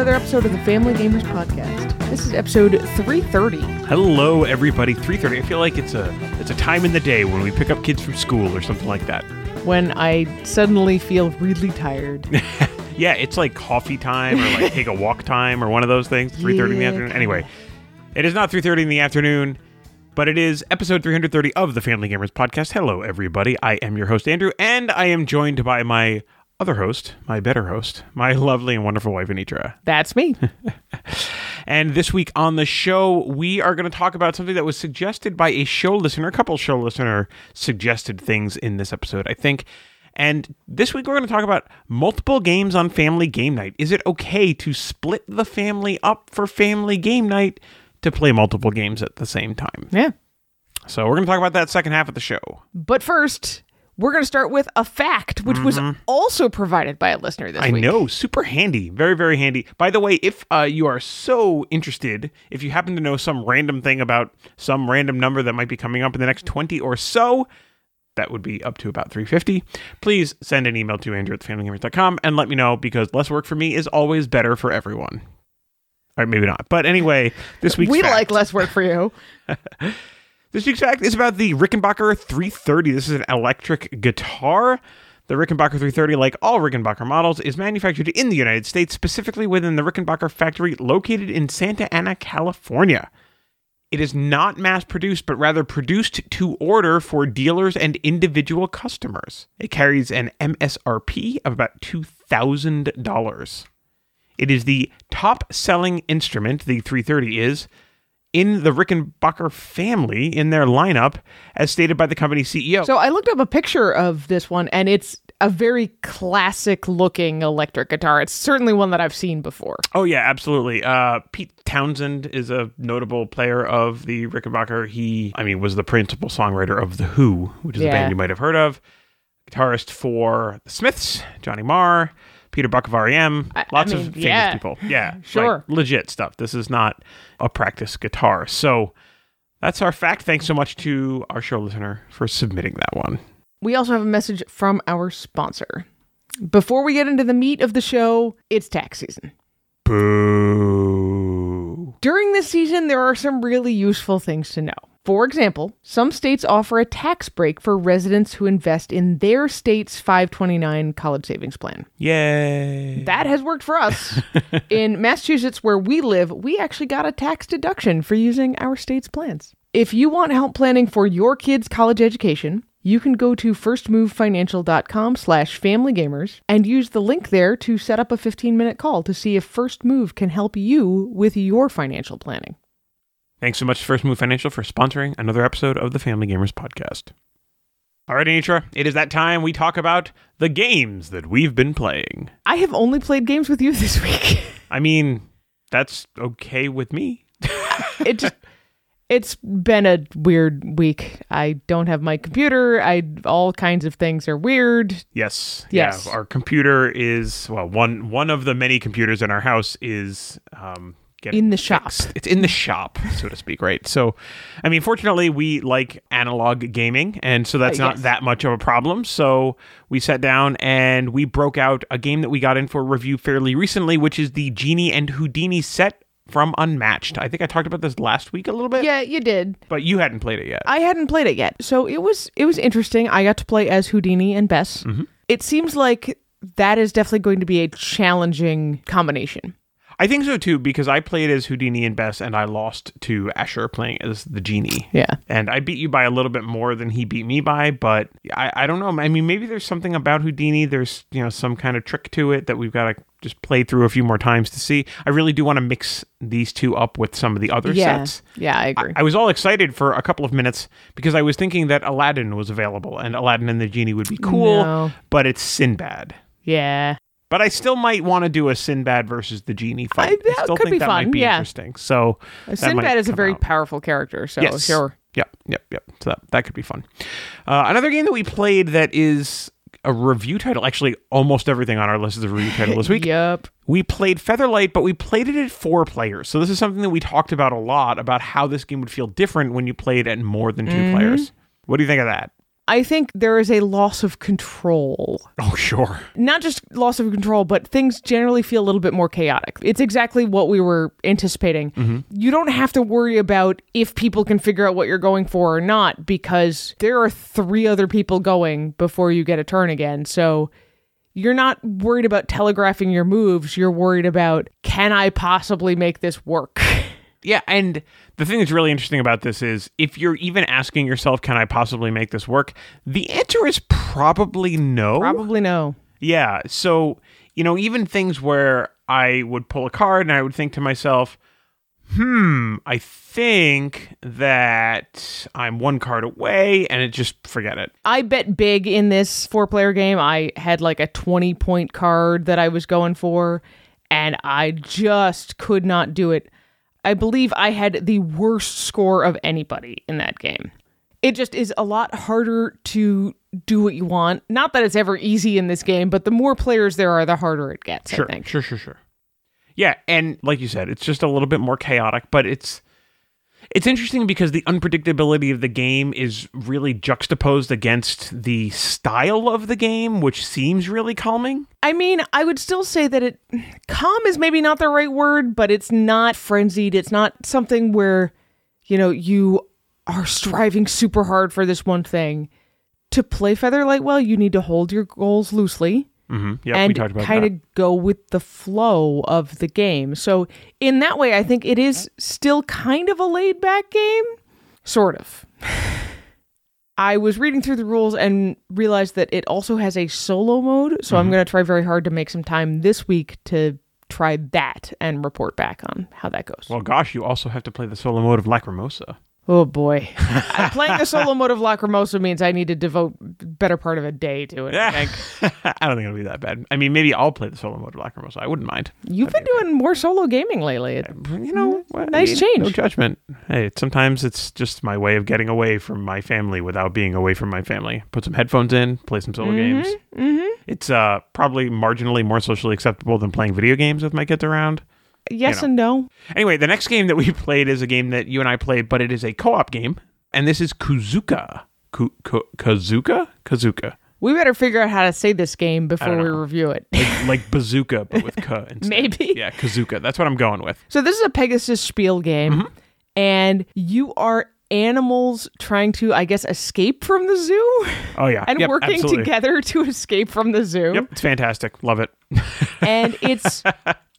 another episode of the Family Gamers Podcast. This is episode 330. Hello, everybody. Three thirty. I feel like it's a it's a time in the day when we pick up kids from school or something like that. When I suddenly feel really tired. Yeah, it's like coffee time or like take a walk time or one of those things. Three thirty in the afternoon. Anyway, it is not three thirty in the afternoon, but it is episode three hundred thirty of the Family Gamers podcast. Hello, everybody. I am your host Andrew, and I am joined by my other host, my better host, my lovely and wonderful wife Anitra. That's me. And this week on the show, we are going to talk about something that was suggested by a show listener. A couple show listener suggested things in this episode, I think. And this week, we're going to talk about multiple games on family game night. Is it okay to split the family up for family game night to play multiple games at the same time? yeah. So, we're going to talk about that second half of the show. But first, we're going to start with a fact, which was also provided by a listener this Mm-hmm. I know, super handy, very very handy. By the way, if uh, you are so interested, if you happen to know some random thing about some random number that might be coming up in the next twenty or so, that would be up to about three fifty. Please send an email to andrew at thefamilygamers.com and let me know because less work for me is always better for everyone. All right, maybe not, but anyway, this week's We fact. like less work for you. This week's fact is about the Rickenbacker 330. This is an electric guitar. The Rickenbacker 330, like all Rickenbacker models, is manufactured in the United States, specifically within the Rickenbacker factory located in Santa Ana, California. It is not mass produced, but rather produced to order for dealers and individual customers. It carries an MSRP of about $2,000. It is the top selling instrument, the 330 is, in the Rickenbacker family in their lineup, as stated by the company CEO. So I looked up a picture of this one, and it's a very classic looking electric guitar. It's certainly one that I've seen before. oh yeah, absolutely. Uh, Pete Townshend is a notable player of the Rickenbacker. He, I mean, was the principal songwriter of the Who, which is a band you might have heard of. Guitarist for the Smiths, Johnny Marr, Peter Buck of REM, I- I lots mean, of famous yeah. people. Yeah, Sure. like, legit stuff. This is not a practice guitar. So that's our fact. Thanks so much to our show listener for submitting that one. We also have a message from our sponsor. Before we get into the meat of the show, it's tax season. Boo. During this season, there are some really useful things to know. For example, some states offer a tax break for residents who invest in their state's 529 college savings plan. Yay. That has worked for us. in Massachusetts, where we live, we actually got a tax deduction for using our state's plans. If you want help planning for your kids' college education, you can go to firstmovefinancial.com slash familygamers and use the link there to set up a 15-minute call to see if First Move can help you with your financial planning. Thanks so much to First Move Financial for sponsoring another episode of the Family Gamers podcast. All right, Anitra, it is that time we talk about the games that we've been playing. I have only played games with you this week. I mean, that's okay with me. it just it's been a weird week. I don't have my computer. I all kinds of things are weird. Yes. Yes. Yeah, our computer is well, one one of the many computers in our house is um getting In the shop. It's in the shop, so to speak, right? So, I mean, fortunately, we like analog gaming, and so that's Uh, not that much of a problem. So we sat down and we broke out a game that we got in for review fairly recently, which is the Genie and Houdini set from Unmatched. I think I talked about this last week a little bit, Yeah, you did. but you hadn't played it yet. I hadn't played it yet. So it was it was interesting. I got to play as Houdini and Bess. It seems like that is definitely going to be a challenging combination. I think so too because I played as Houdini and Bess, and I lost to Asher playing as the genie. Yeah. And I beat you by a little bit more than he beat me by, but I, I don't know. I mean, maybe there's something about Houdini. There's you know some kind of trick to it that we've got to just play through a few more times to see. I really do want to mix these two up with some of the other Yeah. sets. Yeah, I I, agree. I was all excited for a couple of minutes because I was thinking that Aladdin was available and Aladdin and the genie would be cool, No. but it's Sinbad. yeah. But I still might want to do a Sinbad versus the genie fight. I- that still could think be that fun, might be yeah. interesting. So Sinbad is a very out. powerful character, so Yes. sure. Yep, yep, yep. So that, that could be fun. Uh, another game that we played that is a review title. Actually, almost everything on our list is a review title this week. Yep. We played Featherlight, but we played it at four players. So this is something that we talked about a lot about how this game would feel different when you played at more than 2 Mm-hmm. players. What do you think of that? I think there is a loss of control. Oh, sure. Not just loss of control, but things generally feel a little bit more chaotic. It's exactly what we were anticipating. Mm-hmm. You don't have to worry about if people can figure out what you're going for or not, because there are three other people going before you get a turn again. So you're not worried about telegraphing your moves. You're worried about, can I possibly make this work? Yeah, and the thing that's really interesting about this is if you're even asking yourself, can I possibly make this work? The answer is probably no. Probably no. Yeah. So, you know, even things where I would pull a card and I would think to myself, hmm, I think that I'm one card away and it just forget it. I bet big in this four player game. I had like a 20 point card that I was going for, and I just could not do it. I believe I had the worst score of anybody in that game. It just is a lot harder to do what you want. Not that it's ever easy in this game, but the more players there are, the harder it gets, Sure, I think. sure, sure, sure. Yeah, and like you said, it's just a little bit more chaotic, but it's it's interesting because the unpredictability of the game is really juxtaposed against the style of the game, which seems really calming. I mean, I would still say that it calm is maybe not the right word, but it's not frenzied. It's not something where, you know, you are striving super hard for this one thing. To play Featherlight well, you need to hold your goals loosely Mm-hmm. Yeah, we and talked about kind of go with the flow of the game. So, in that way, I think it is still kind of a laid back game. Sort of. I was reading through the rules and realized that it also has a solo mode. So, Mm-hmm. I'm going to try very hard to make some time this week to try that and report back on how that goes. Well, gosh, you also have to play the solo mode of Lacrimosa. Oh boy. Playing the solo mode of Lacrimosa means I need to devote better part of a day to it. I think. I don't think it'll be that bad. I mean, maybe I'll play the solo mode of Lacrimosa. I wouldn't mind. You've been doing more solo gaming lately. It- You know, I Nice mean, change. No judgment. Hey, sometimes it's just my way of getting away from my family without being away from my family. Put some headphones in, play some solo games. Mm-hmm. It's uh, probably marginally more socially acceptable than playing video games with my kids around. Yes know. and no. Anyway, the next game that we played is a game that you and I played, but it is a co-op game, and this is Kuzuka. Ku- Ku- Kazuka? Kazuka. We better figure out how to say this game before we review it. Like, like bazooka, but with K instead. Maybe. Yeah, Kazuka. That's what I'm going with. So this is a Pegasus Spiel game, Mm-hmm. and you are animals trying to, I guess, escape from the zoo Oh yeah, and Yep, working absolutely. together to escape from the zoo. Yep, it's fantastic. Love it. and it's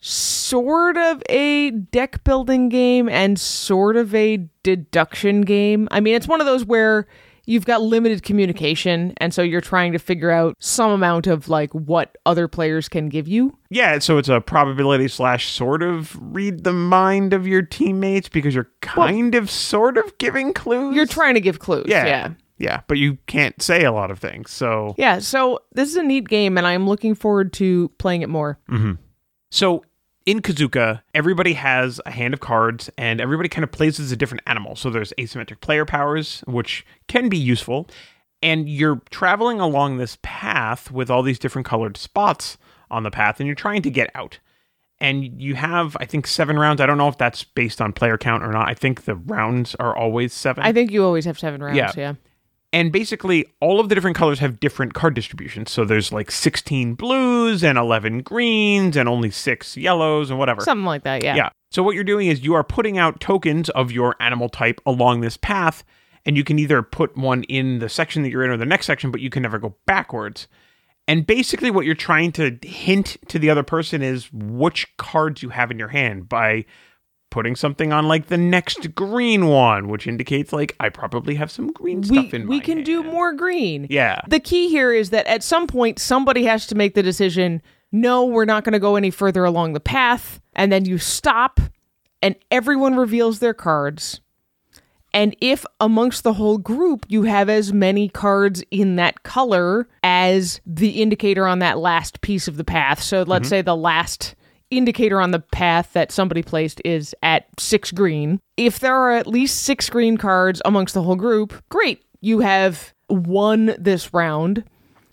sort of a deck building game and sort of a deduction game. I mean, it's one of those where you've got limited communication and so you're trying to figure out some amount of like what other players can give you. Yeah, so it's a probability slash sort of read the mind of your teammates because you're kind of sort of giving clues. You're trying to give clues. yeah, Yeah. yeah, but you can't say a lot of things. So, Yeah, so this is a neat game and I'm looking forward to playing it more. Mm-hmm. So in Kazuka, everybody has a hand of cards, and everybody kind of plays as a different animal. So there's asymmetric player powers, which can be useful, and you're traveling along this path with all these different colored spots on the path, and you're trying to get out. And you have, I think, seven rounds. I don't know if that's based on player count or not. I think the rounds are always seven. I think you always have seven rounds, Yeah. yeah. And basically all of the different colors have different card distributions. So there's like 16 blues and 11 greens and only six yellows and whatever. Something like that, yeah. Yeah. So what you're doing is you are putting out tokens of your animal type along this path, and you can either put one in the section that you're in or the next section, but you can never go backwards. And basically, what you're trying to hint to the other person is which cards you have in your hand by putting something on like the next green one, which indicates like I probably have some green We, stuff in we can do more green. Yeah. The key here is that at some point somebody has to make the decision, no, we're not going to go any further along the path, and then you stop and everyone reveals their cards. And if amongst the whole group you have as many cards in that color as the indicator on that last piece of the path, so let's mm-hmm. say the last indicator on the path that somebody placed is at six green. If there are at least six green cards amongst the whole group, great. You have won this round.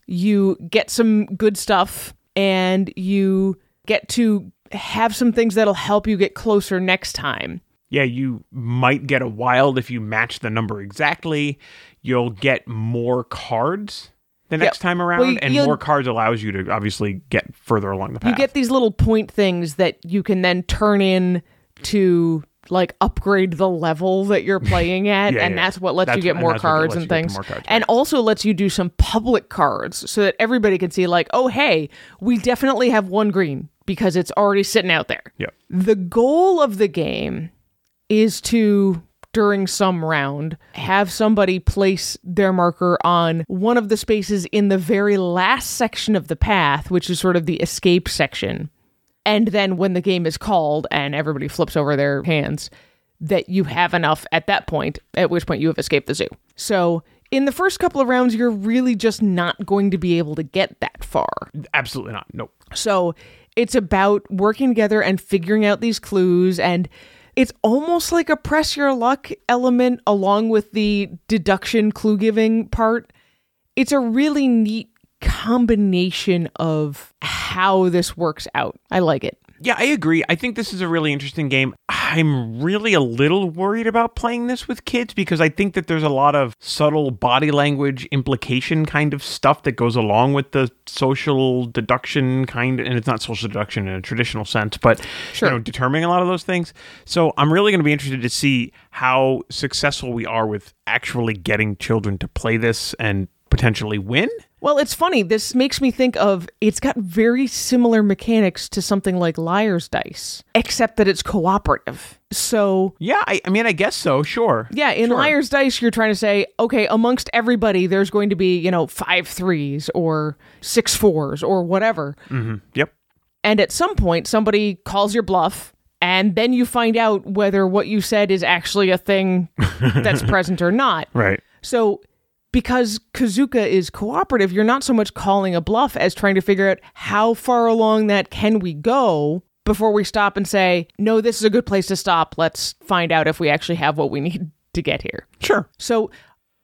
You get some good stuff and you get to have some things that'll help you get closer next time. Yeah, you might get a wild if you match the number exactly. You'll get more cards the next time around, Well, you- and more cards allows you to obviously get further along the path. You get these little point things that you can then turn in to like upgrade the level that you're playing at Yeah, and yeah. that's what lets That's- you get more cards and things cards, and right. also lets you do some public cards so that everybody can see like oh hey we definitely have one green because it's already sitting out there Yep. the goal of the game is to during some round have somebody place their marker on one of the spaces in the very last section of the path which is sort of the escape section and then when the game is called and everybody flips over their hands that you have enough at that point at which point you have escaped the zoo so in the first couple of rounds you're really just not going to be able to get that far Absolutely not. Nope. so it's about working together and figuring out these clues and it's almost like a press your luck element along with the deduction clue giving part. It's a really neat combination of how this works out. I like it. Yeah, I agree. I think this is a really interesting game. I'm really a little worried about playing this with kids because I think that there's a lot of subtle body language implication kind of stuff that goes along with the social deduction kind and it's not social deduction in a traditional sense, but Sure. you know, determining a lot of those things. So I'm really going to be interested to see how successful we are with actually getting children to play this and potentially win. Well, it's funny. This makes me think of it's got very similar mechanics to something like Liar's Dice, except that it's cooperative. So Yeah, I, I mean, I guess so. Sure. Yeah, in Sure. Liar's Dice, you're trying to say, okay, amongst everybody, there's going to be, you know, five threes or six fours or whatever. Mm-hmm, yep. And at some point, somebody calls your bluff, and then you find out whether what you said is actually a thing that's present or not. Right. So, because Kazuka is cooperative, you're not so much calling a bluff as trying to figure out how far along that can we go before we stop and say, no, this is a good place to stop. Let's find out if we actually have what we need to get here. Sure. So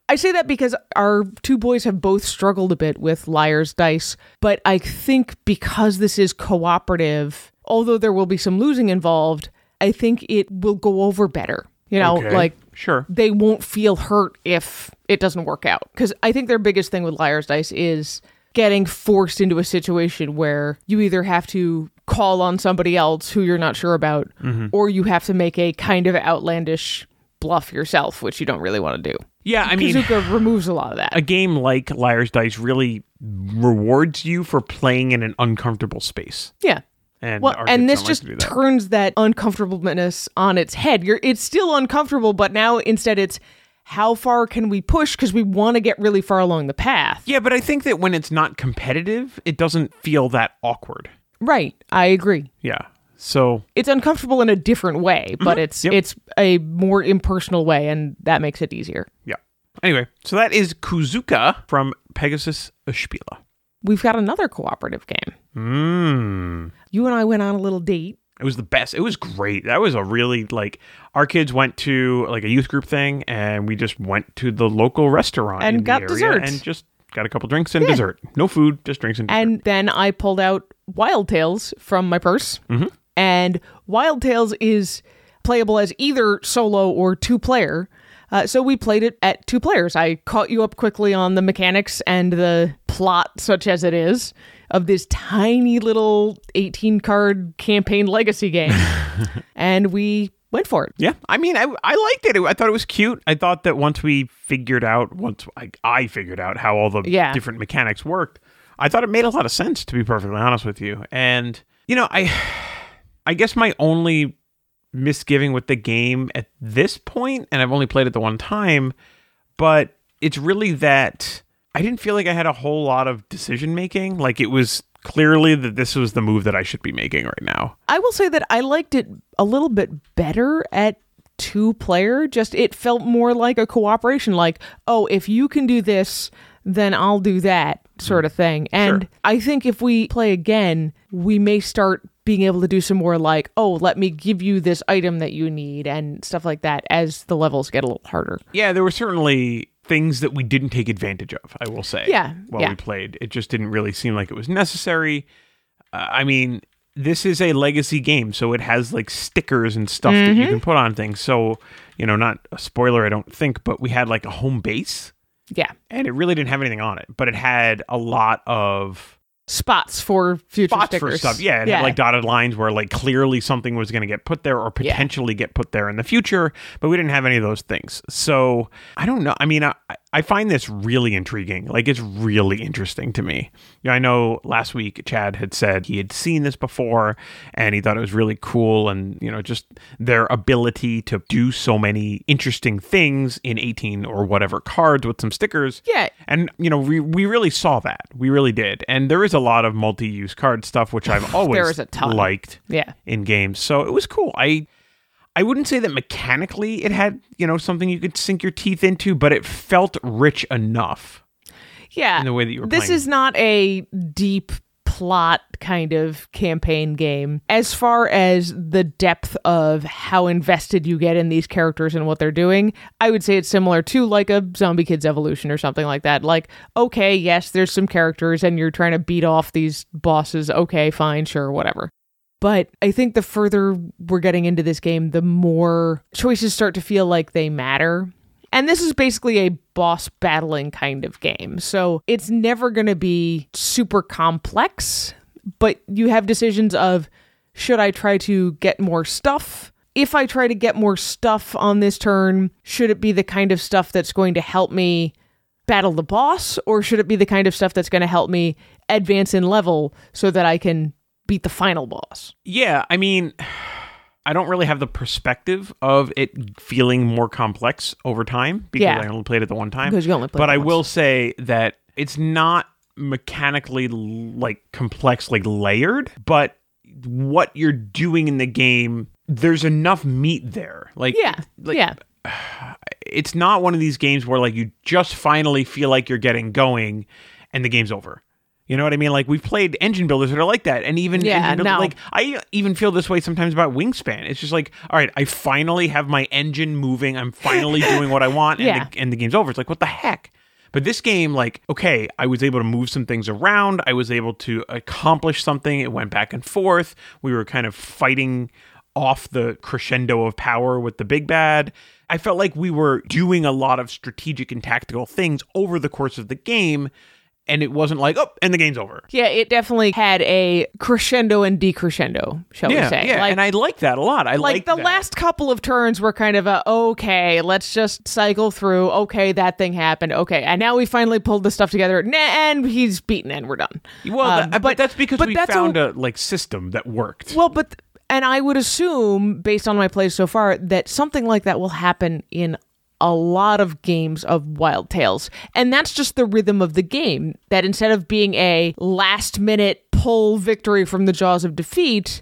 I say that because our two boys have both struggled a bit with Liar's Dice, but I think because this is cooperative, although there will be some losing involved, I think it will go over better. You know, Okay. like Sure. they won't feel hurt if it doesn't work out. Because I think their biggest thing with Liar's Dice is getting forced into a situation where you either have to call on somebody else who you're not sure about, mm-hmm. or you have to make a kind of outlandish bluff yourself, which you don't really want to do. Yeah, I mean, Kazuka removes a lot of that. a game like Liar's Dice really rewards you for playing in an uncomfortable space. yeah. And Well, and this just that. turns that uncomfortableness on its head. You're it's still uncomfortable, but now instead it's how far can we push because we want to get really far along the path. yeah, but I think that when it's not competitive, it doesn't feel that awkward. Right. I agree. Yeah. So It's uncomfortable in a different way, but mm-hmm. it's Yep. it's a more impersonal way and that makes it easier. yeah. Anyway, so that is Kuzuka from Pegasus Spiele. We've got another cooperative game. Mmm. You and I went on a little date. It was the best. It was great. That was a really like our kids went to like a youth group thing, and we just went to the local restaurant And in got dessert and just got a couple drinks and dessert. No food, just drinks and dessert. And then I pulled out Wild Tales from my purse. Mm-hmm. And Wild Tales is playable as either solo or two player. Uh, so we played it at two players. I caught you up quickly on the mechanics and the plot, such as it is, of this tiny little 18 card campaign legacy game. and we went for it. Yeah, I mean, I, I liked it. I thought it was cute. I thought that once we figured out, once I, I figured out how all the Yeah. different mechanics worked, I thought it made a lot of sense. To be perfectly honest with you, and you know, I, I guess my only misgiving with the game at this point, and I've only played it the one time, but it's really that I didn't feel like I had a whole lot of decision making. Like it was clearly that this was the move that I should be making right now. I will say that I liked it a little bit better at two player. Just it felt more like a cooperation. Like, oh, if you can do this, then I'll do that sort mm. of thing. And Sure. I think if we play again, we may start being able to do some more like, oh, let me give you this item that you need and stuff like that as the levels get a little harder. Yeah, there were certainly things that we didn't take advantage of, I will say. Yeah, While yeah. we played. It just didn't really seem like it was necessary. Uh, I mean, this is a legacy game, so it has like stickers and stuff that Mm-hmm. you can put on things. So, you know, not a spoiler, I don't think, but we had like a home base Yeah. and it really didn't have anything on it, but it had a lot of Spots for future spots stickers. for stuff. Yeah, it had like dotted lines where like clearly something was going to get put there or Yeah. potentially get put there in the future, but we didn't have any of those things. So I don't know. I mean, I, I find this really intriguing. Like it's really interesting to me. Yeah, I know last week Chad had said he had seen this before and he thought it was really cool and you know just their ability to do so many interesting things in 18 or whatever cards with some stickers. Yeah. And you know, we we really saw that. We really did. And there is a lot of multi-use card stuff which I've always is a ton. liked Yeah. in games. So it was cool. I I wouldn't say that mechanically it had, you know, something you could sink your teeth into, but it felt rich enough Yeah. in the way that you were this playing. is not a deep plot kind of campaign game as far as the depth of how invested you get in these characters and what they're doing i would say it's similar to like a zombie kids evolution or something like that like okay yes there's some characters and you're trying to beat off these bosses okay fine sure whatever but I think the further we're getting into this game, the more choices start to feel like they matter. And this is basically a boss battling kind of game. So it's never going to be super complex, but you have decisions of should I try to get more stuff? If I try to get more stuff on this turn, should it be the kind of stuff that's going to help me battle the boss, or should it be the kind of stuff that's going to help me advance in level so that I can beat the final boss? Yeah, I mean, I don't really have the perspective of it feeling more complex over time because Yeah. I only played it the one time. Because you only played but I once. will say that it's not mechanically like complex, like layered, but what you're doing in the game, there's enough meat there. Like, Yeah, like, yeah, it's not one of these games where like you just finally feel like you're getting going and the game's over. You know what I mean? Like we've played engine builders that are like that, and even Yeah, no. like I even feel this way sometimes about Wingspan. It's just like, all right, I finally have my engine moving. I'm finally doing what I want, and, Yeah. the, and the game's over. It's like, what the heck? But this game, like, okay, I was able to move some things around. I was able to accomplish something. It went back and forth. We were kind of fighting off the crescendo of power with the big bad. I felt like we were doing a lot of strategic and tactical things over the course of the game. And it wasn't like, oh, and the game's over. yeah. It definitely had a crescendo and decrescendo, shall Yeah, we say? yeah, like, and I like that a lot. I like like the that. last couple of turns were kind of a okay, let's just cycle through. Okay, that thing happened. Okay, and now we finally pulled the stuff together. Nah, and he's beaten, and we're done. Well, Um, that- but, that's because but we that's found a- a, like system that worked. Well, but and I would assume, based on my plays so far, that something like that will happen in a lot of games of Wild Tales. And that's just the rhythm of the game. That instead of being a last minute pull victory from the jaws of defeat,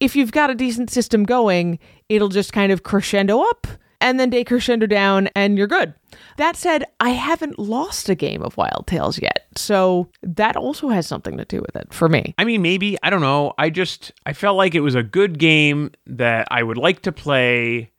if you've got a decent system going, it'll just kind of crescendo up and then decrescendo down and you're good. That said, I haven't lost a game of Wild Tales yet. So that also has something to do with it for me. I mean, maybe I don't know. I just I felt like it was a good game that I would like to play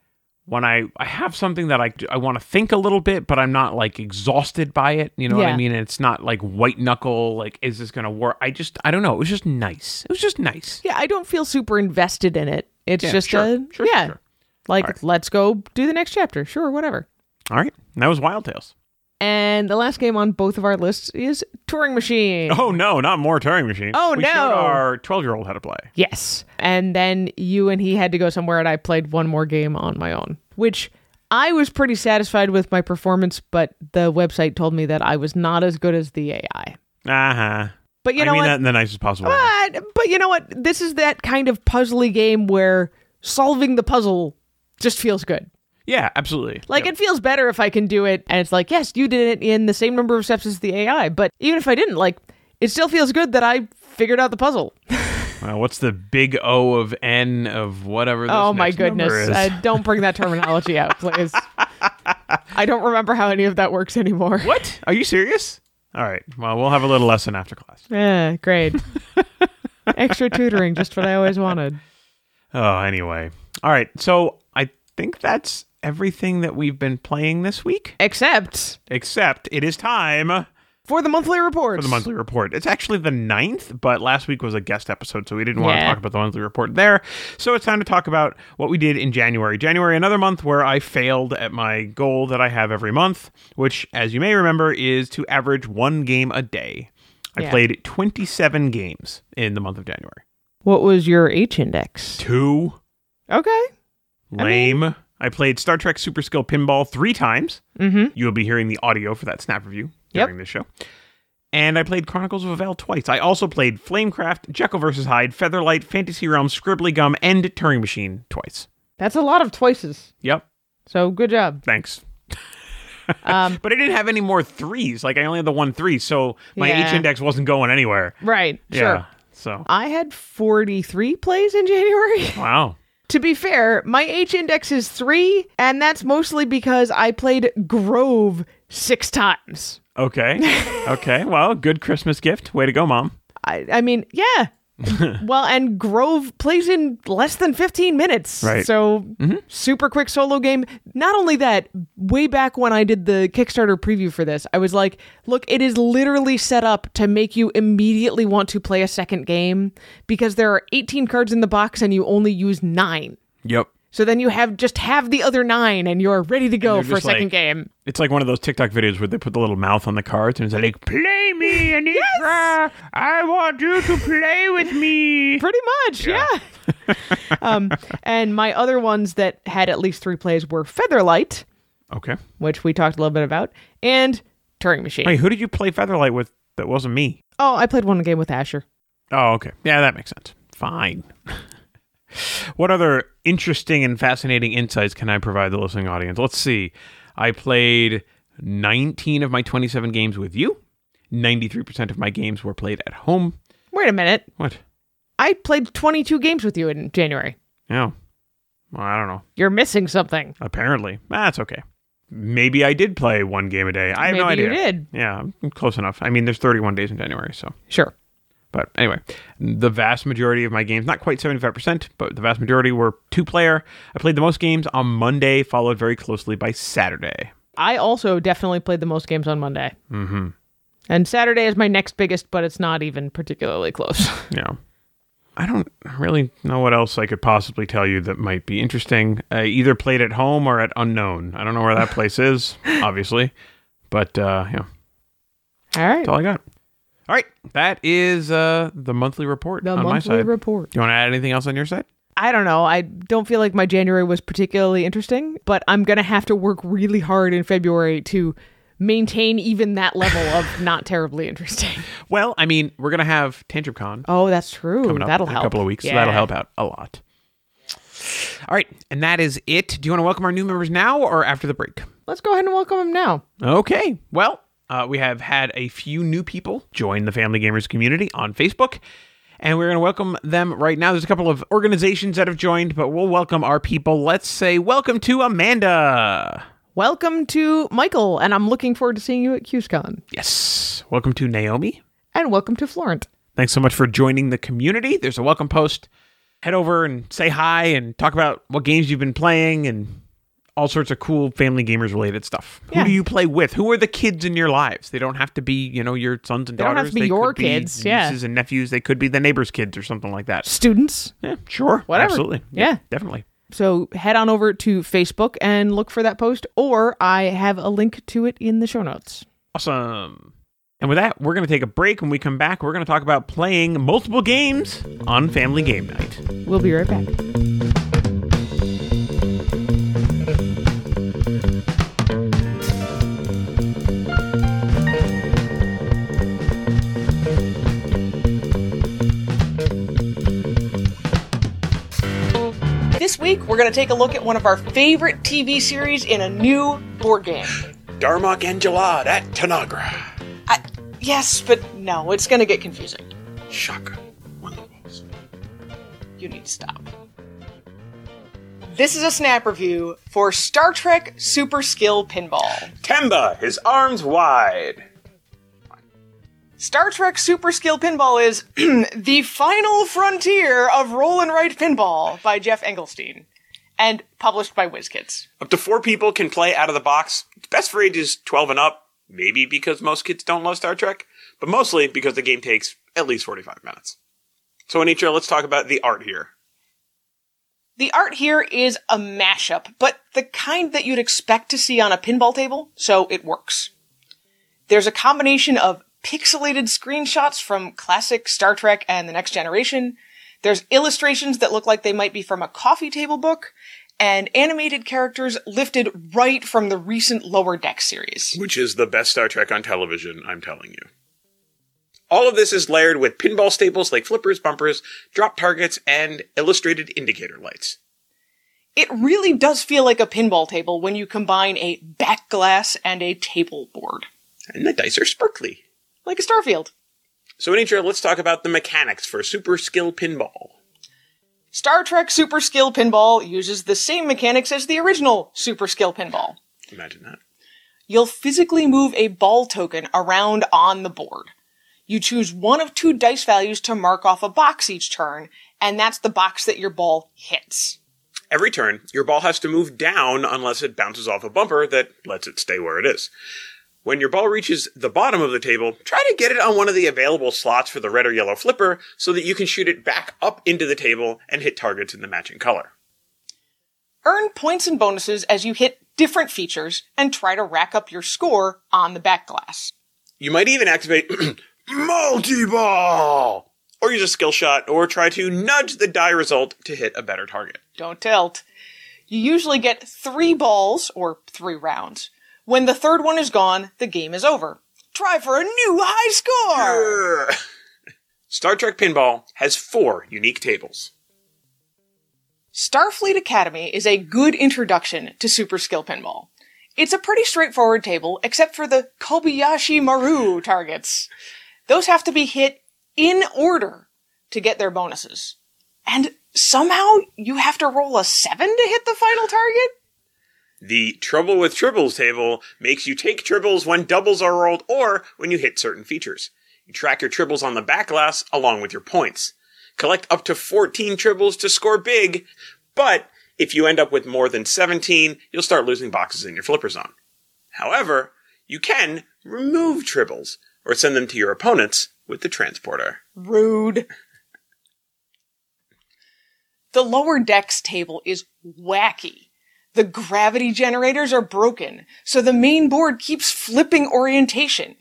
when I I have something that I I want to think a little bit, but I'm not like exhausted by it. You know what I mean? And it's not like white knuckle. Like, is this gonna work? I just I don't know. It was just nice. It was just nice. Yeah, I don't feel super invested in it. It's Yeah, just sure, a sure, yeah, sure. like right. let's go do the next chapter. Sure, whatever. All right, and that was Wild Tales. And the last game on both of our lists is Turing Machine. Oh no, not more Turing Machine. Oh, we no. showed our twelve year old how to play. Yes. And then you and he had to go somewhere, and I played one more game on my own, which I was pretty satisfied with my performance, but the website told me that I was not as good as the AI. Uh huh. But you know I mean what? that in the nicest possible way. But, but you know what? This is that kind of puzzly game where solving the puzzle just feels good. Yeah, absolutely. Like Yep. it feels better if I can do it and it's like, yes, you did it in the same number of steps as the AI. But even if I didn't, like it still feels good that I figured out the puzzle. Well, what's the big O of N of whatever? This oh my goodness! Uh, don't bring that terminology out, please. I don't remember how any of that works anymore. what? Are you serious? All right. Well, we'll have a little lesson after class. Yeah, great. Extra tutoring, just what I always wanted. Oh, anyway. All right. So I think that's everything that we've been playing this week, Except except it is time for the monthly report. for the monthly report. It's actually the ninth, but last week was a guest episode, so we didn't want to Yeah. talk about the monthly report there. So it's time to talk about what we did in January. January, another month where I failed at my goal that I have every month, which, as you may remember, is to average one game a day. I Yeah. played 27 games in the month of January. What was your H index? Two. Okay. Lame. I played Star Trek Super Skill Pinball three times. Mm-hmm. You will be hearing the audio for that snap review Yep. during this show. And I played Chronicles of Avel twice. I also played Flamecraft, Jekyll vs. Hyde, Featherlight, Fantasy Realm, Scribbly Gum, and Turing Machine twice. That's a lot of twices. Yep. So good job. Thanks. Um, But I didn't have any more threes. Like I only had the one three, so my Yeah. H index wasn't going anywhere. right. Sure. So I had 43 plays in January. wow. To be fair, my H index is three, and that's mostly because I played Grove six times. Okay. okay. Well, good Christmas gift. Way to go, mom. I, I mean, yeah. well, and Grove plays in less than 15 minutes. Right. So, mm-hmm. super quick solo game. Not only that, way back when I did the Kickstarter preview for this, I was like, look, it is literally set up to make you immediately want to play a second game because there are 18 cards in the box and you only use nine. Yep. So then you have just have the other nine and you're ready to go for a second like- game. It's like one of those TikTok videos where they put the little mouth on the cards and it's like, "Play me, Anitra. I want you to play with me." Pretty much, yeah. um, and my other ones that had at least three plays were Featherlight, Okay. which we talked a little bit about, and Turing Machine. Wait, who did you play Featherlight with? That wasn't me. Oh, I played one game with Asher. Oh, okay. Yeah, that makes sense. Fine. What other interesting and fascinating insights can I provide the listening audience? Let's see. I played 19 of my 27 games with you. 93% of my games were played at home. Wait a minute. What? I played 22 games with you in January. Yeah. Well, I don't know. You're missing something. Apparently. That's okay. Maybe I did play one game a day. I have Maybe no idea. you did. Yeah, close enough. I mean, there's 31 days in January, so. Sure. But anyway, the vast majority of my games, not quite 75%, but the vast majority were two player. I played the most games on Monday, followed very closely by Saturday. I also definitely played the most games on Monday. Mm-hmm. And Saturday is my next biggest, but it's not even particularly close. Yeah. I don't really know what else I could possibly tell you that might be interesting. I either played at home or at Unknown. I don't know where that place is, obviously. But uh, yeah, All right. that's all I got. All right, that is uh, the monthly report The on my monthly side. report. Do you want to add anything else on your side? I don't know. I don't feel like my January was particularly interesting, but I'm going to have to work really hard in February to maintain even that level of not terribly interesting. Well, I mean, we're gonna have Tantrum Con Oh, that's true. coming up That'll in help. a couple of weeks, so Yeah. that'll help out a lot. All right, and that is it. Do you want to welcome our new members now or after the break? Let's go ahead and welcome them now. Okay. Well, uh, we have had a few new people join the Family Gamers community on Facebook, and we're going to welcome them right now. There's a couple of organizations that have joined, but we'll welcome our people. Let's say welcome to Amanda. Welcome to Michael, and I'm looking forward to seeing you at QSCon. Yes. Welcome to Naomi. And welcome to Florent. Thanks so much for joining the community. There's a welcome post. Head over and say hi and talk about what games you've been playing and all sorts of cool family gamers related stuff. Yeah. Who do you play with? Who are the kids in your lives? They don't have to be, you know, your sons and daughters. They don't have to be your could kids, yeah. Nieces and nephews. They could be the neighbor's kids or something like that. Students. Yeah, sure. Whatever. Absolutely. Yeah. Definitely. So head on over to Facebook and look for that post, or I have a link to it in the show notes. Awesome. And with that, we're going to take a break. When we come back, we're going to talk about playing multiple games on Family Game Night. We'll be right back. Week, we're going to take a look at one of our favorite TV series in a new board game. Darmok and Jalad at Tanagra. I, yes, but no, it's going to get confusing. Shaka. when the walls fell. you need to stop. This is a snap review for Star Trek Super Skill Pinball. Temba, his arms wide. Star Trek Super Skill Pinball is the final frontier of roll and write pinball by Geoff Engelstein and published by WizKids. Up to four people can play out of the box. Best for ages 12 and up, maybe because most kids don't love Star Trek, but mostly because the game takes at least 45 minutes. So, Anitra, let's talk about the art here. The art here is a mashup, but the kind that you'd expect to see on a pinball table, so it works. There's a combination of pixelated screenshots from classic Star Trek and The Next Generation. There's illustrations that look like they might be from a coffee table book, and animated characters lifted right from the recent Lower Deck series. Which is the best Star Trek on television, I'm telling you. All of this is layered with pinball staples like flippers, bumpers, drop targets, and illustrated indicator lights. It really does feel like a pinball table when you combine a back glass and a table board. And the dice are sparkly. Like a Starfield. So, Anitra, let's talk about the mechanics for Super Skill Pinball. Star Trek Super Skill Pinball uses the same mechanics as the original Super Skill Pinball. Imagine that. You'll physically move a ball token around on the board. You choose one of two dice values to mark off a box each turn, and that's the box that your ball hits. Every turn, your ball has to move down unless it bounces off a bumper that lets it stay where it is. When your ball reaches the bottom of the table, try to get it on one of the available slots for the red or yellow flipper so that you can shoot it back up into the table and hit targets in the matching color. Earn points and bonuses as you hit different features and try to rack up your score on the back glass. You might even activate multi-ball! Or use a skill shot, or try to nudge the die result to hit a better target. Don't tilt. You usually get three balls, or three rounds. When the third one is gone, the game is over. Try for a new high score! Star Trek Pinball has four unique tables. Starfleet Academy is a good introduction to Super Skill Pinball. It's a pretty straightforward table, except for the Kobayashi Maru targets. Those have to be hit in order to get their bonuses. And somehow you have to roll a seven to hit the final target? The Trouble with Tribbles table makes you take tribbles when doubles are rolled or when you hit certain features. You track your tribbles on the back glass along with your points. Collect up to 14 tribbles to score big, but if you end up with more than 17, you'll start losing boxes in your flipper zone. However, you can remove tribbles or send them to your opponents with the transporter. Rude. The lower decks table is wacky. The gravity generators are broken, so the main board keeps flipping orientation.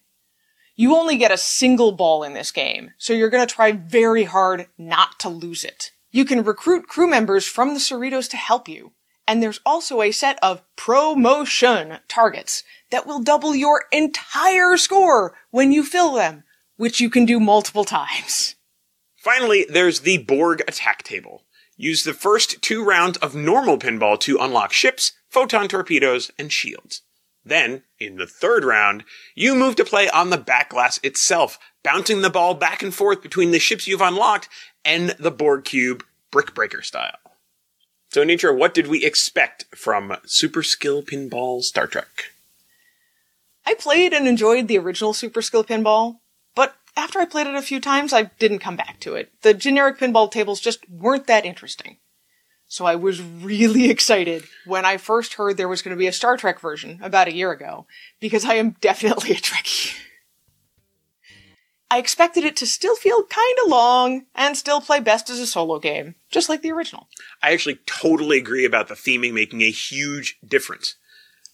You only get a single ball in this game, so you're gonna try very hard not to lose it. You can recruit crew members from the Cerritos to help you, and there's also a set of promotion targets that will double your entire score when you fill them, which you can do multiple times. Finally, there's the Borg attack table. Use the first two rounds of normal pinball to unlock ships, photon torpedoes, and shields. Then, in the third round, you move to play on the back glass itself, bouncing the ball back and forth between the ships you've unlocked and the Borg cube brick breaker style. So, Nitra, what did we expect from Super Skill Pinball Star Trek? I played and enjoyed the original Super Skill Pinball, but after I played it a few times, I didn't come back to it. The generic pinball tables just weren't that interesting. So I was really excited when I first heard there was going to be a Star Trek version about a year ago, because I am definitely a Trekkie. I expected it to still feel kinda long and still play best as a solo game, just like the original. I actually totally agree about the theming making a huge difference.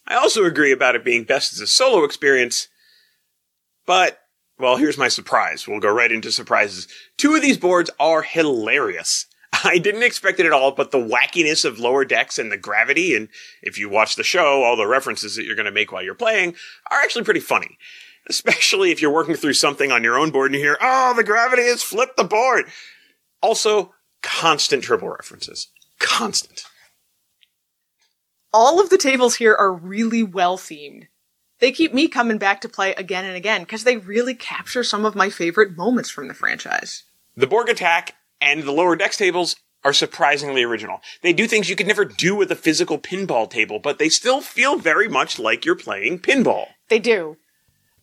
I also agree about it being best as a solo experience, but, well, here's my surprise. We'll go right into surprises. Two of these boards are hilarious. I didn't expect it at all, but the wackiness of lower decks and the gravity, and if you watch the show, all the references that you're going to make while you're playing are actually pretty funny. Especially if you're working through something on your own board and you hear, oh, the gravity has flipped the board. Also, constant tribble references. Constant. All of the tables here are really well themed. They keep me coming back to play again and again because they really capture some of my favorite moments from the franchise. The Borg attack and the lower decks tables are surprisingly original. They do things you could never do with a physical pinball table, but they still feel very much like you're playing pinball. They do.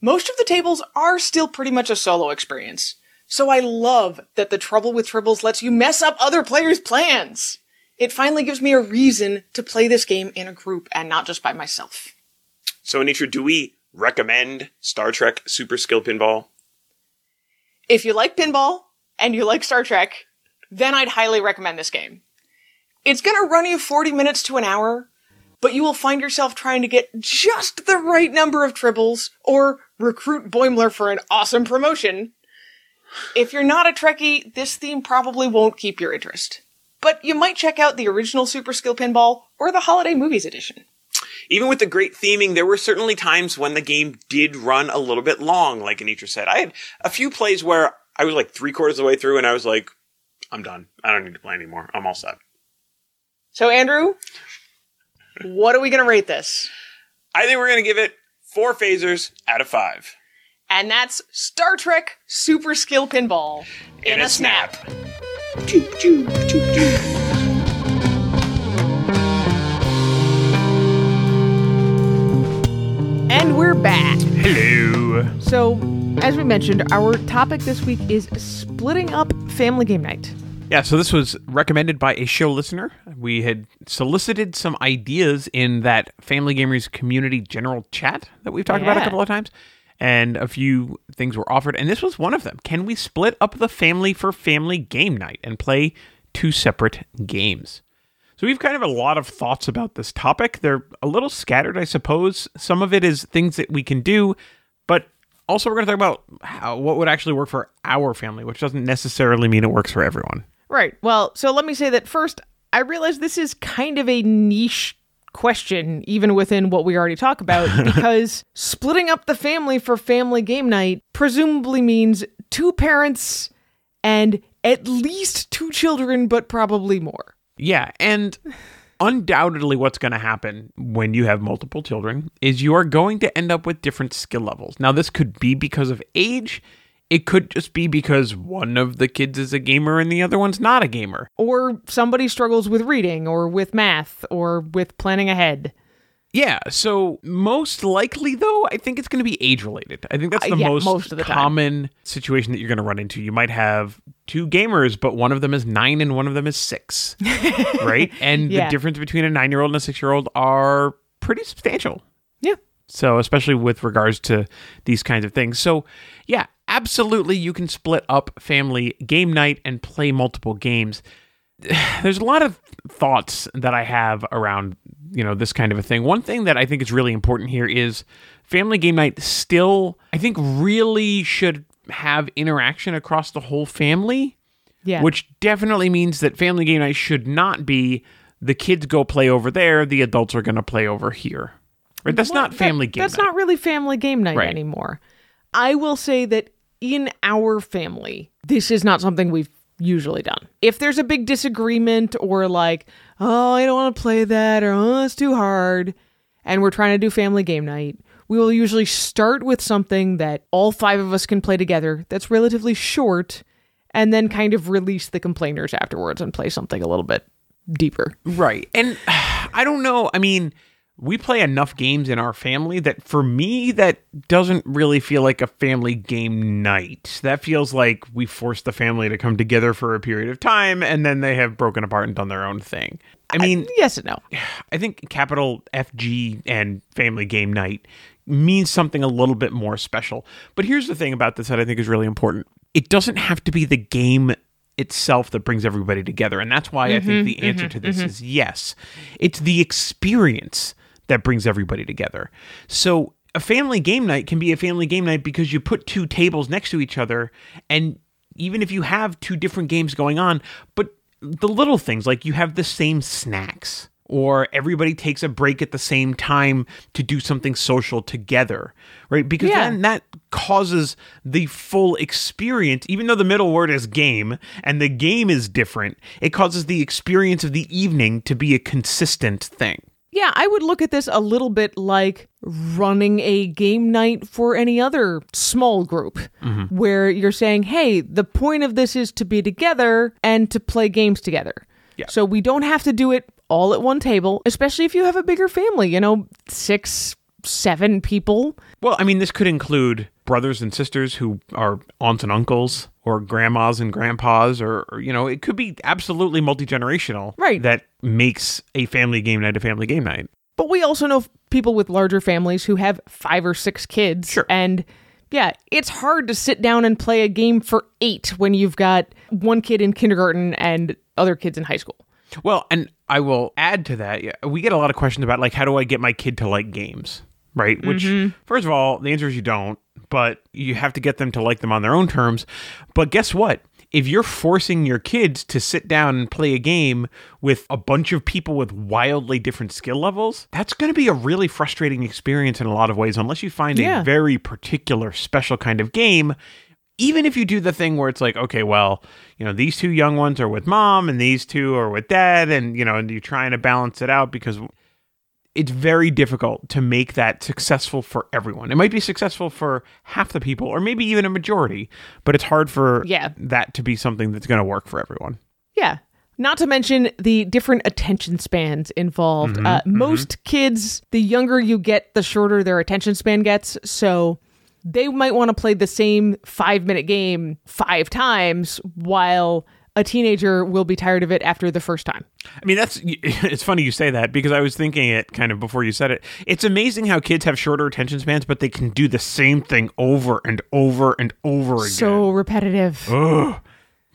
Most of the tables are still pretty much a solo experience. So I love that the Trouble with Tribbles lets you mess up other players' plans. It finally gives me a reason to play this game in a group and not just by myself. So, Anitra, do we recommend Star Trek Super Skill Pinball? If you like pinball and you like Star Trek, then I'd highly recommend this game. It's gonna run you 40 minutes to an hour, but you will find yourself trying to get just the right number of tribbles or recruit Boimler for an awesome promotion. If you're not a Trekkie, this theme probably won't keep your interest. But you might check out the original Super Skill Pinball or the Holiday Movies edition. Even with the great theming, there were certainly times when the game did run a little bit long, like Anitra said. I had a few plays where I was like three quarters of the way through and I was like, I'm done. I don't need to play anymore. I'm all set. So, Andrew, what are we going to rate this? I think we're going to give it four phasers out of five. And that's Star Trek Super Skill Pinball in, a, snap. Choop. And we're back. Hello. So, as we mentioned, our topic this week is splitting up family game night. Yeah, so this was recommended by a show listener. We had solicited some ideas in that Family Gamers community general chat that we've talked about a couple of times, and a few things were offered, and this was one of them. Can we split up the family for family game night and play two separate games? So we've kind of a lot of thoughts about this topic. They're a little scattered, I suppose. Some of it is things that we can do, but also we're going to talk about how what would actually work for our family, which doesn't necessarily mean it works for everyone. Right. Well, so let me say that first, I realize this is kind of a niche question, even within what we already talk about, because splitting up the family for family game night presumably means two parents and at least two children, but probably more. Yeah, and undoubtedly what's going to happen when you have multiple children is you are going to end up with different skill levels. Now this could be because of age, it could just be because one of the kids is a gamer and the other one's not a gamer. Or somebody struggles with reading or with math or with planning ahead. Yeah, so most likely though, I think it's going to be age related. I think that's Uh, the yeah, most, most the time. common situation that you're going to run into. You might have two gamers, but one of them is 9 and one of them is 6. right? And Yeah. the difference between a 9-year-old and a 6-year-old are pretty substantial. Yeah. So, especially with regards to these kinds of things. So, yeah, absolutely you can split up family game night and play multiple games. There's a lot of thoughts that I have around, you know, this kind of a thing. One thing that I think is really important here is family game night still I think really should have interaction across the whole family Yeah. which definitely means that family game night should not be the kids go play over there, the adults are going to play over here. Right? That's not family That- game That's night. not really family game night Right. anymore. I will say that in our family, this is not something we've usually done. If there's a big disagreement or like, oh, I don't want to play that or oh, it's too hard, and we're trying to do family game night, we will usually start with something that all five of us can play together that's relatively short and then kind of release the complainers afterwards and play something a little bit deeper. Right. And I don't know. I mean, we play enough games in our family that for me, that doesn't really feel like a family game night. That feels like we forced the family to come together for a period of time and then they have broken apart and done their own thing. I mean, Yes and no. I think capital FG and family game night means something a little bit more special. But here's the thing about this that I think is really important it doesn't have to be the game itself that brings everybody together. And that's why I think mm-hmm, the answer mm-hmm, to this mm-hmm. is yes. It's the experience that brings everybody together. So a family game night can be a family game night because you put two tables next to each other and even if you have two different games going on, but the little things like you have the same snacks or everybody takes a break at the same time to do something social together, right? Because Yeah. then that causes the full experience, even though the middle word is game and the game is different, it causes the experience of the evening to be a consistent thing. Yeah, I would look at this a little bit like running a game night for any other small group mm-hmm. where you're saying, hey, the point of this is to be together and to play games together. Yeah. So we don't have to do it all at one table, especially if you have a bigger family, you know, six, seven people. Well, I mean, this could include brothers and sisters who are aunts and uncles, or grandmas and grandpas, or, or, you know, it could be absolutely multi generational. Right. That makes a family game night a family game night. But we also know people with larger families who have five or six kids. Sure. And yeah, it's hard to sit down and play a game for eight when you've got one kid in kindergarten and other kids in high school. Well, and I will add to that. yeah, We get a lot of questions about like how do I get my kid to like games, right? Which mm-hmm. first of all, the answer is you don't, but you have to get them to like them on their own terms. But guess what? If you're forcing your kids to sit down and play a game with a bunch of people with wildly different skill levels, that's going to be a really frustrating experience in a lot of ways unless you find Yeah. a very particular special kind of game even if you do the thing where it's like, okay, well, you know, these two young ones are with mom and these two are with dad, and, you know, and you're trying to balance it out because it's very difficult to make that successful for everyone. It might be successful for half the people or maybe even a majority, but it's hard for Yeah. that to be something that's going to work for everyone. Yeah. Not to mention the different attention spans involved. uh, Most kids, the younger you get, the shorter their attention span gets. So they might want to play the same five minute game five times while a teenager will be tired of it after the first time. I mean, that's it's funny you say that because I was thinking it kind of before you said it. It's amazing how kids have shorter attention spans, but they can do the same thing over and over and over again. So repetitive. Ugh.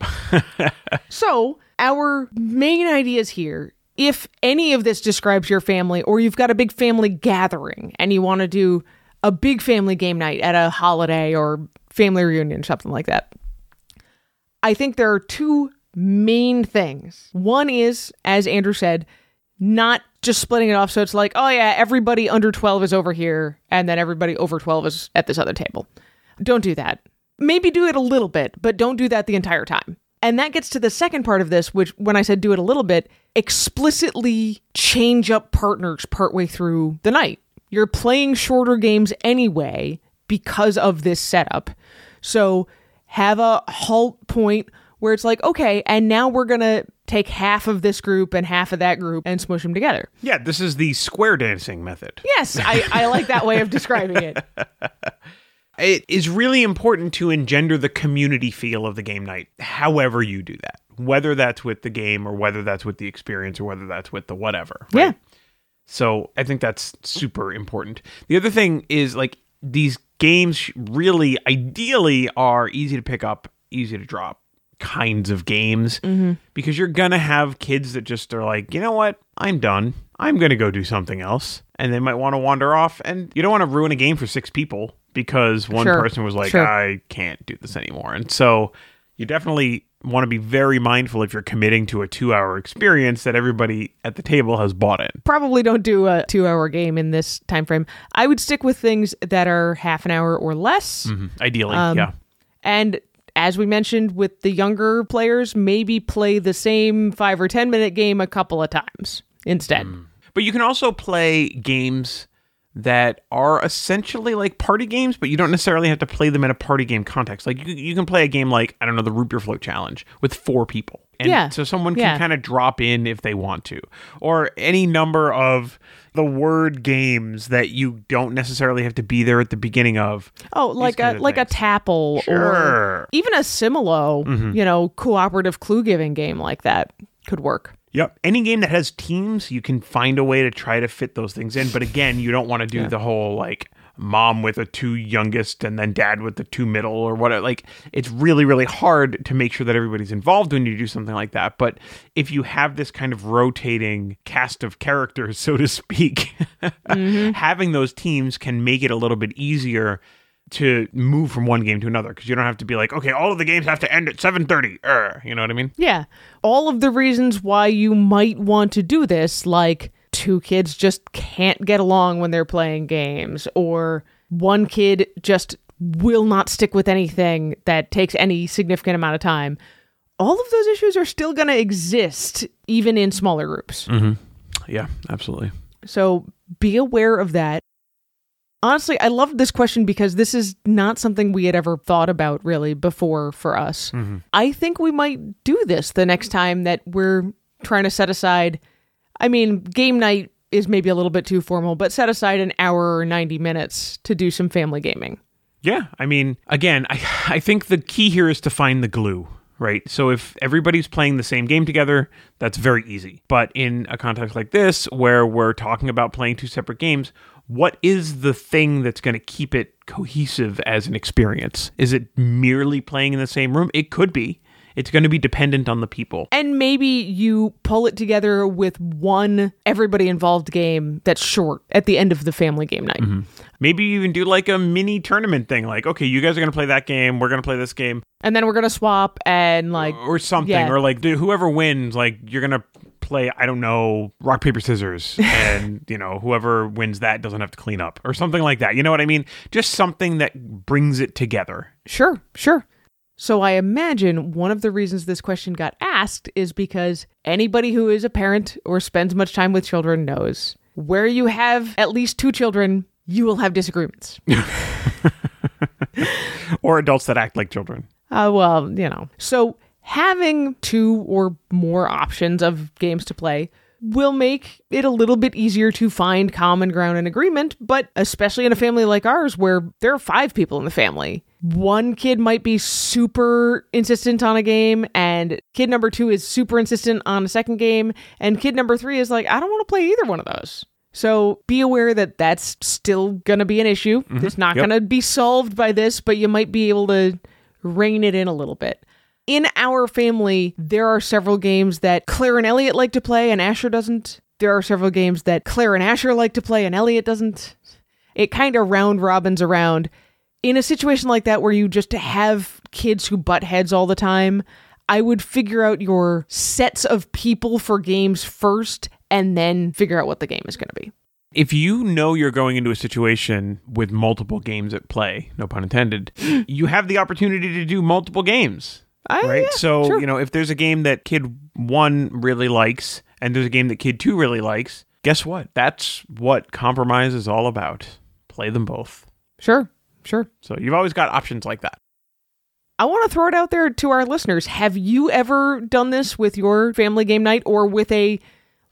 So, our main ideas here if any of this describes your family, or you've got a big family gathering and you want to do a big family game night at a holiday or family reunion, something like that, I think there are two main things. One is, as Andrew said, not just splitting it off so it's like, oh yeah, everybody under 12 is over here and then everybody over 12 is at this other table. Don't do that. Maybe do it a little bit, but don't do that the entire time. And that gets to the second part of this, which when I said do it a little bit, explicitly change up partners partway through the night. You're playing shorter games anyway because of this setup. So have a halt point where it's like, okay, and now we're going to take half of this group and half of that group and smush them together. Yeah, this is the square dancing method. Yes, I, I like that way of describing it. It is really important to engender the community feel of the game night, however you do that. Whether that's with the game or whether that's with the experience or whether that's with the whatever. right? Yeah. So I think that's super important. The other thing is like these games really ideally are easy to pick up, easy to drop kinds of games mm-hmm. because you're going to have kids that just are like, you know what? I'm done. I'm going to go do something else. And they might want to wander off. And you don't want to ruin a game for six people because one Sure. person was like, Sure. I can't do this anymore. And so you definitely want to be very mindful if you're committing to a two hour experience that everybody at the table has bought in. Probably don't do a two hour game in this time frame. I would stick with things that are half an hour or less. Ideally, Um, yeah. And as we mentioned with the younger players, maybe play the same five or 10 minute game a couple of times instead. But you can also play games that are essentially like party games, but you don't necessarily have to play them in a party game context. Like you, you can play a game like I don't know the root beer float challenge with four people, and Yeah. so someone can Yeah. kind of drop in if they want to, or any number of the word games that you don't necessarily have to be there at the beginning of. Oh, like a like a things. tapple or Sure. Mm-hmm. even a Similo, you know, cooperative clue giving game like that could work. Yep. Any game that has teams, you can find a way to try to fit those things in. But again, you don't want to do the whole like mom with the two youngest and then dad with the two middle or whatever. Like it's really, really hard to make sure that everybody's involved when you do something like that. But if you have this kind of rotating cast of characters, so to speak, mm-hmm. having those teams can make it a little bit easier to move from one game to another because you don't have to be like, okay, all of the games have to end at 7:30. Er, you know what I mean? Yeah. All of the reasons why you might want to do this, like two kids just can't get along when they're playing games, or one kid just will not stick with anything that takes any significant amount of time. All of those issues are still going to exist even in smaller groups. Yeah, absolutely. So be aware of that. Honestly, I love this question because this is not something we had ever thought about really before for us. Mm-hmm. I think we might do this the next time that we're trying to set aside. I mean, game night is maybe a little bit too formal, but set aside an hour or 90 minutes to do some family gaming. Yeah, I mean, again, I I think the key here is to find the glue, right? So if everybody's playing the same game together, that's very easy. But in a context like this where we're talking about playing two separate games, what is the thing that's going to keep it cohesive as an experience? Is it merely playing in the same room? It could be. It's going to be dependent on the people. And maybe you pull it together with one everybody involved game that's short at the end of the family game night. Mm-hmm. Maybe you even do like a mini tournament thing like, okay, you guys are going to play that game, we're going to play this game And then we're going to swap and like or something Yeah. or like dude, whoever wins like you're going to play I don't know rock paper scissors and you know whoever wins that doesn't have to clean up or something like that. You know what I mean? Just something that brings it together. Sure, sure. So I imagine one of the reasons this question got asked is because anybody who is a parent or spends much time with children knows where you have at least two children, you will have disagreements. Or adults that act like children. Uh, well, you know. So having two or more options of games to play will make it a little bit easier to find common ground and agreement, but especially in a family like ours where there are five people in the family. One kid might be super insistent on a game, and kid number two is super insistent on a second game, and kid number three is like, I don't want to play either one of those. So be aware that that's still going to be an issue. Mm-hmm. It's not Yep. going to be solved by this, but you might be able to rein it in a little bit. In our family, there are several games that Claire and Elliot like to play, and Asher doesn't. There are several games that Claire and Asher like to play, and Elliot doesn't. It kind of round robins around. In a situation like that, where you just have kids who butt heads all the time, I would figure out your sets of people for games first, and then figure out what the game is going to be. If you know you're going into a situation with multiple games at play, no pun intended, you have the opportunity to do multiple games. I- right? yeah, so, sure. you know, if there's a game that kid 1 really likes and there's a game that kid 2 really likes, guess what? That's what compromise is all about. Play them both. Sure, sure. So, you've always got options like that. I want to throw it out there to our listeners. Have you ever done this with your family game night or with a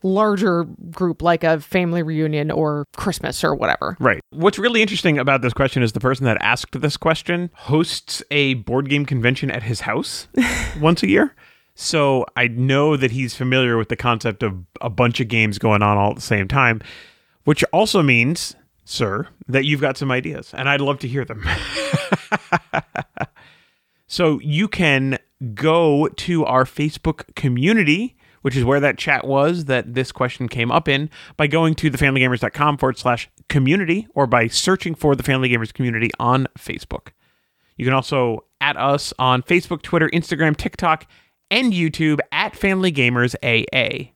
larger group like a family reunion or Christmas or whatever? Right. What's really interesting about this question is the person that asked this question hosts a board game convention at his house once a year. So I know that he's familiar with the concept of a bunch of games going on all at the same time, which also means, sir, that you've got some ideas, and I'd love to hear them. So you can go to our Facebook community, which is where that chat was that this question came up in, by going to thefamilygamers.com forward slash community or by searching for the Family Gamers community on Facebook. You can also at us on Facebook, Twitter, Instagram, TikTok, and YouTube at Family Gamers AA.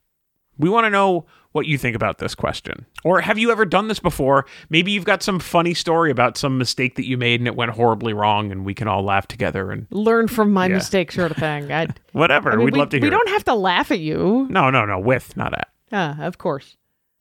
We want to know what you think about this question. Or have you ever done this before? Maybe you've got some funny story about some mistake that you made and it went horribly wrong and we can all laugh together and Learn from my Yeah. mistake, sort of thing. I'd, whatever. I mean, We'd we, love to hear. we don't have to laugh at you. No, no, no. With, not at. Ah, of course.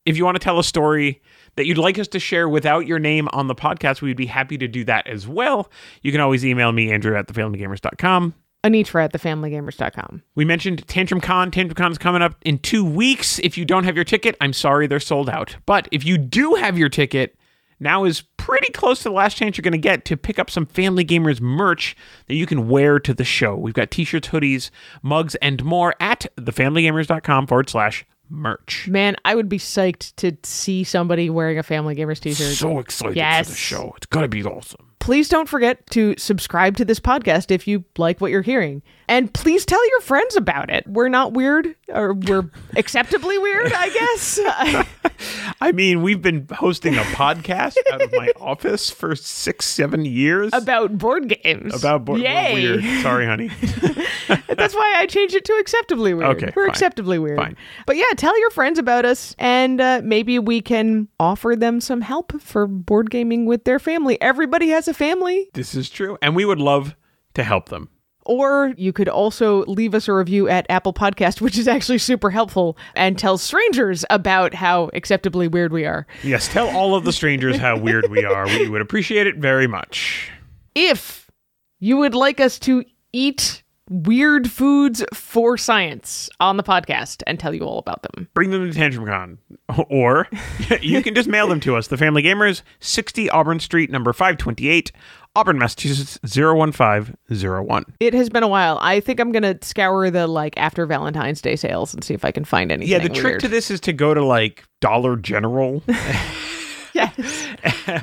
If you want to tell a story that you'd like us to share without your name on the podcast, we'd be happy to do that as well. You can always email me, Andrew at thefamilygamers.com. Anitra at thefamilygamers.com. We mentioned Tantrum Con. Tantrum Con is coming up in two weeks. If you don't have your ticket, I'm sorry they're sold out. But if you do have your ticket, now is pretty close to the last chance you're going to get to pick up some Family Gamers merch that you can wear to the show. We've got t shirts, hoodies, mugs, and more at thefamilygamers.com forward slash merch. Man, I would be psyched to see somebody wearing a Family Gamers t-shirt. So excited Yes. for the show. It's going to be awesome. Please don't forget to subscribe to this podcast if you like what you're hearing. And please tell your friends about it. We're not weird, or we're acceptably weird, I guess. I mean, we've been hosting a podcast out of my office for six, seven years about board games. about board. Games. Yay. Weird. Sorry, honey. That's why I changed it to acceptably weird. Okay, We're fine. acceptably weird. Fine. But yeah, tell your friends about us and uh, maybe we can offer them some help for board gaming with their family. Everybody has a family. This is true. And we would love to help them. Or you could also leave us a review at Apple Podcast, which is actually super helpful and tell strangers about how acceptably weird we are. Yes, tell all of the strangers how weird we are. We would appreciate it very much. If you would like us to eat weird foods for science on the podcast and tell you all about them. Bring them to TantrumCon. Or you can just mail them to us. The Family Gamers, 60 Auburn Street, number 528, Auburn, Massachusetts, 01501. It has been a while. I think I'm going to scour the like after Valentine's Day sales and see if I can find anything. Yeah, the trick weird. to this is to go to like Dollar General. yes.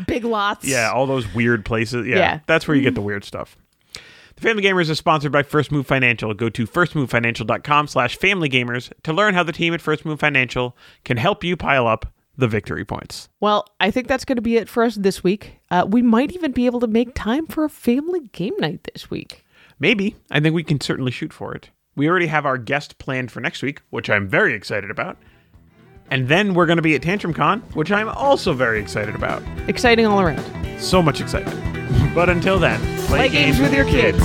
Big lots. Yeah, all those weird places. Yeah, Yeah. that's where you get mm-hmm. the weird stuff. Family Gamers is sponsored by First Move Financial. Go to firstmovefinancial.com slash familygamers to learn how the team at First Move Financial can help you pile up the victory points. Well, I think that's going to be it for us this week. Uh, we might even be able to make time for a family game night this week. Maybe. I think we can certainly shoot for it. We already have our guest planned for next week, which I'm very excited about. And then we're going to be at Tantrum Con, which I'm also very excited about. Exciting all around. So much excitement. But until then, Play games with your kids.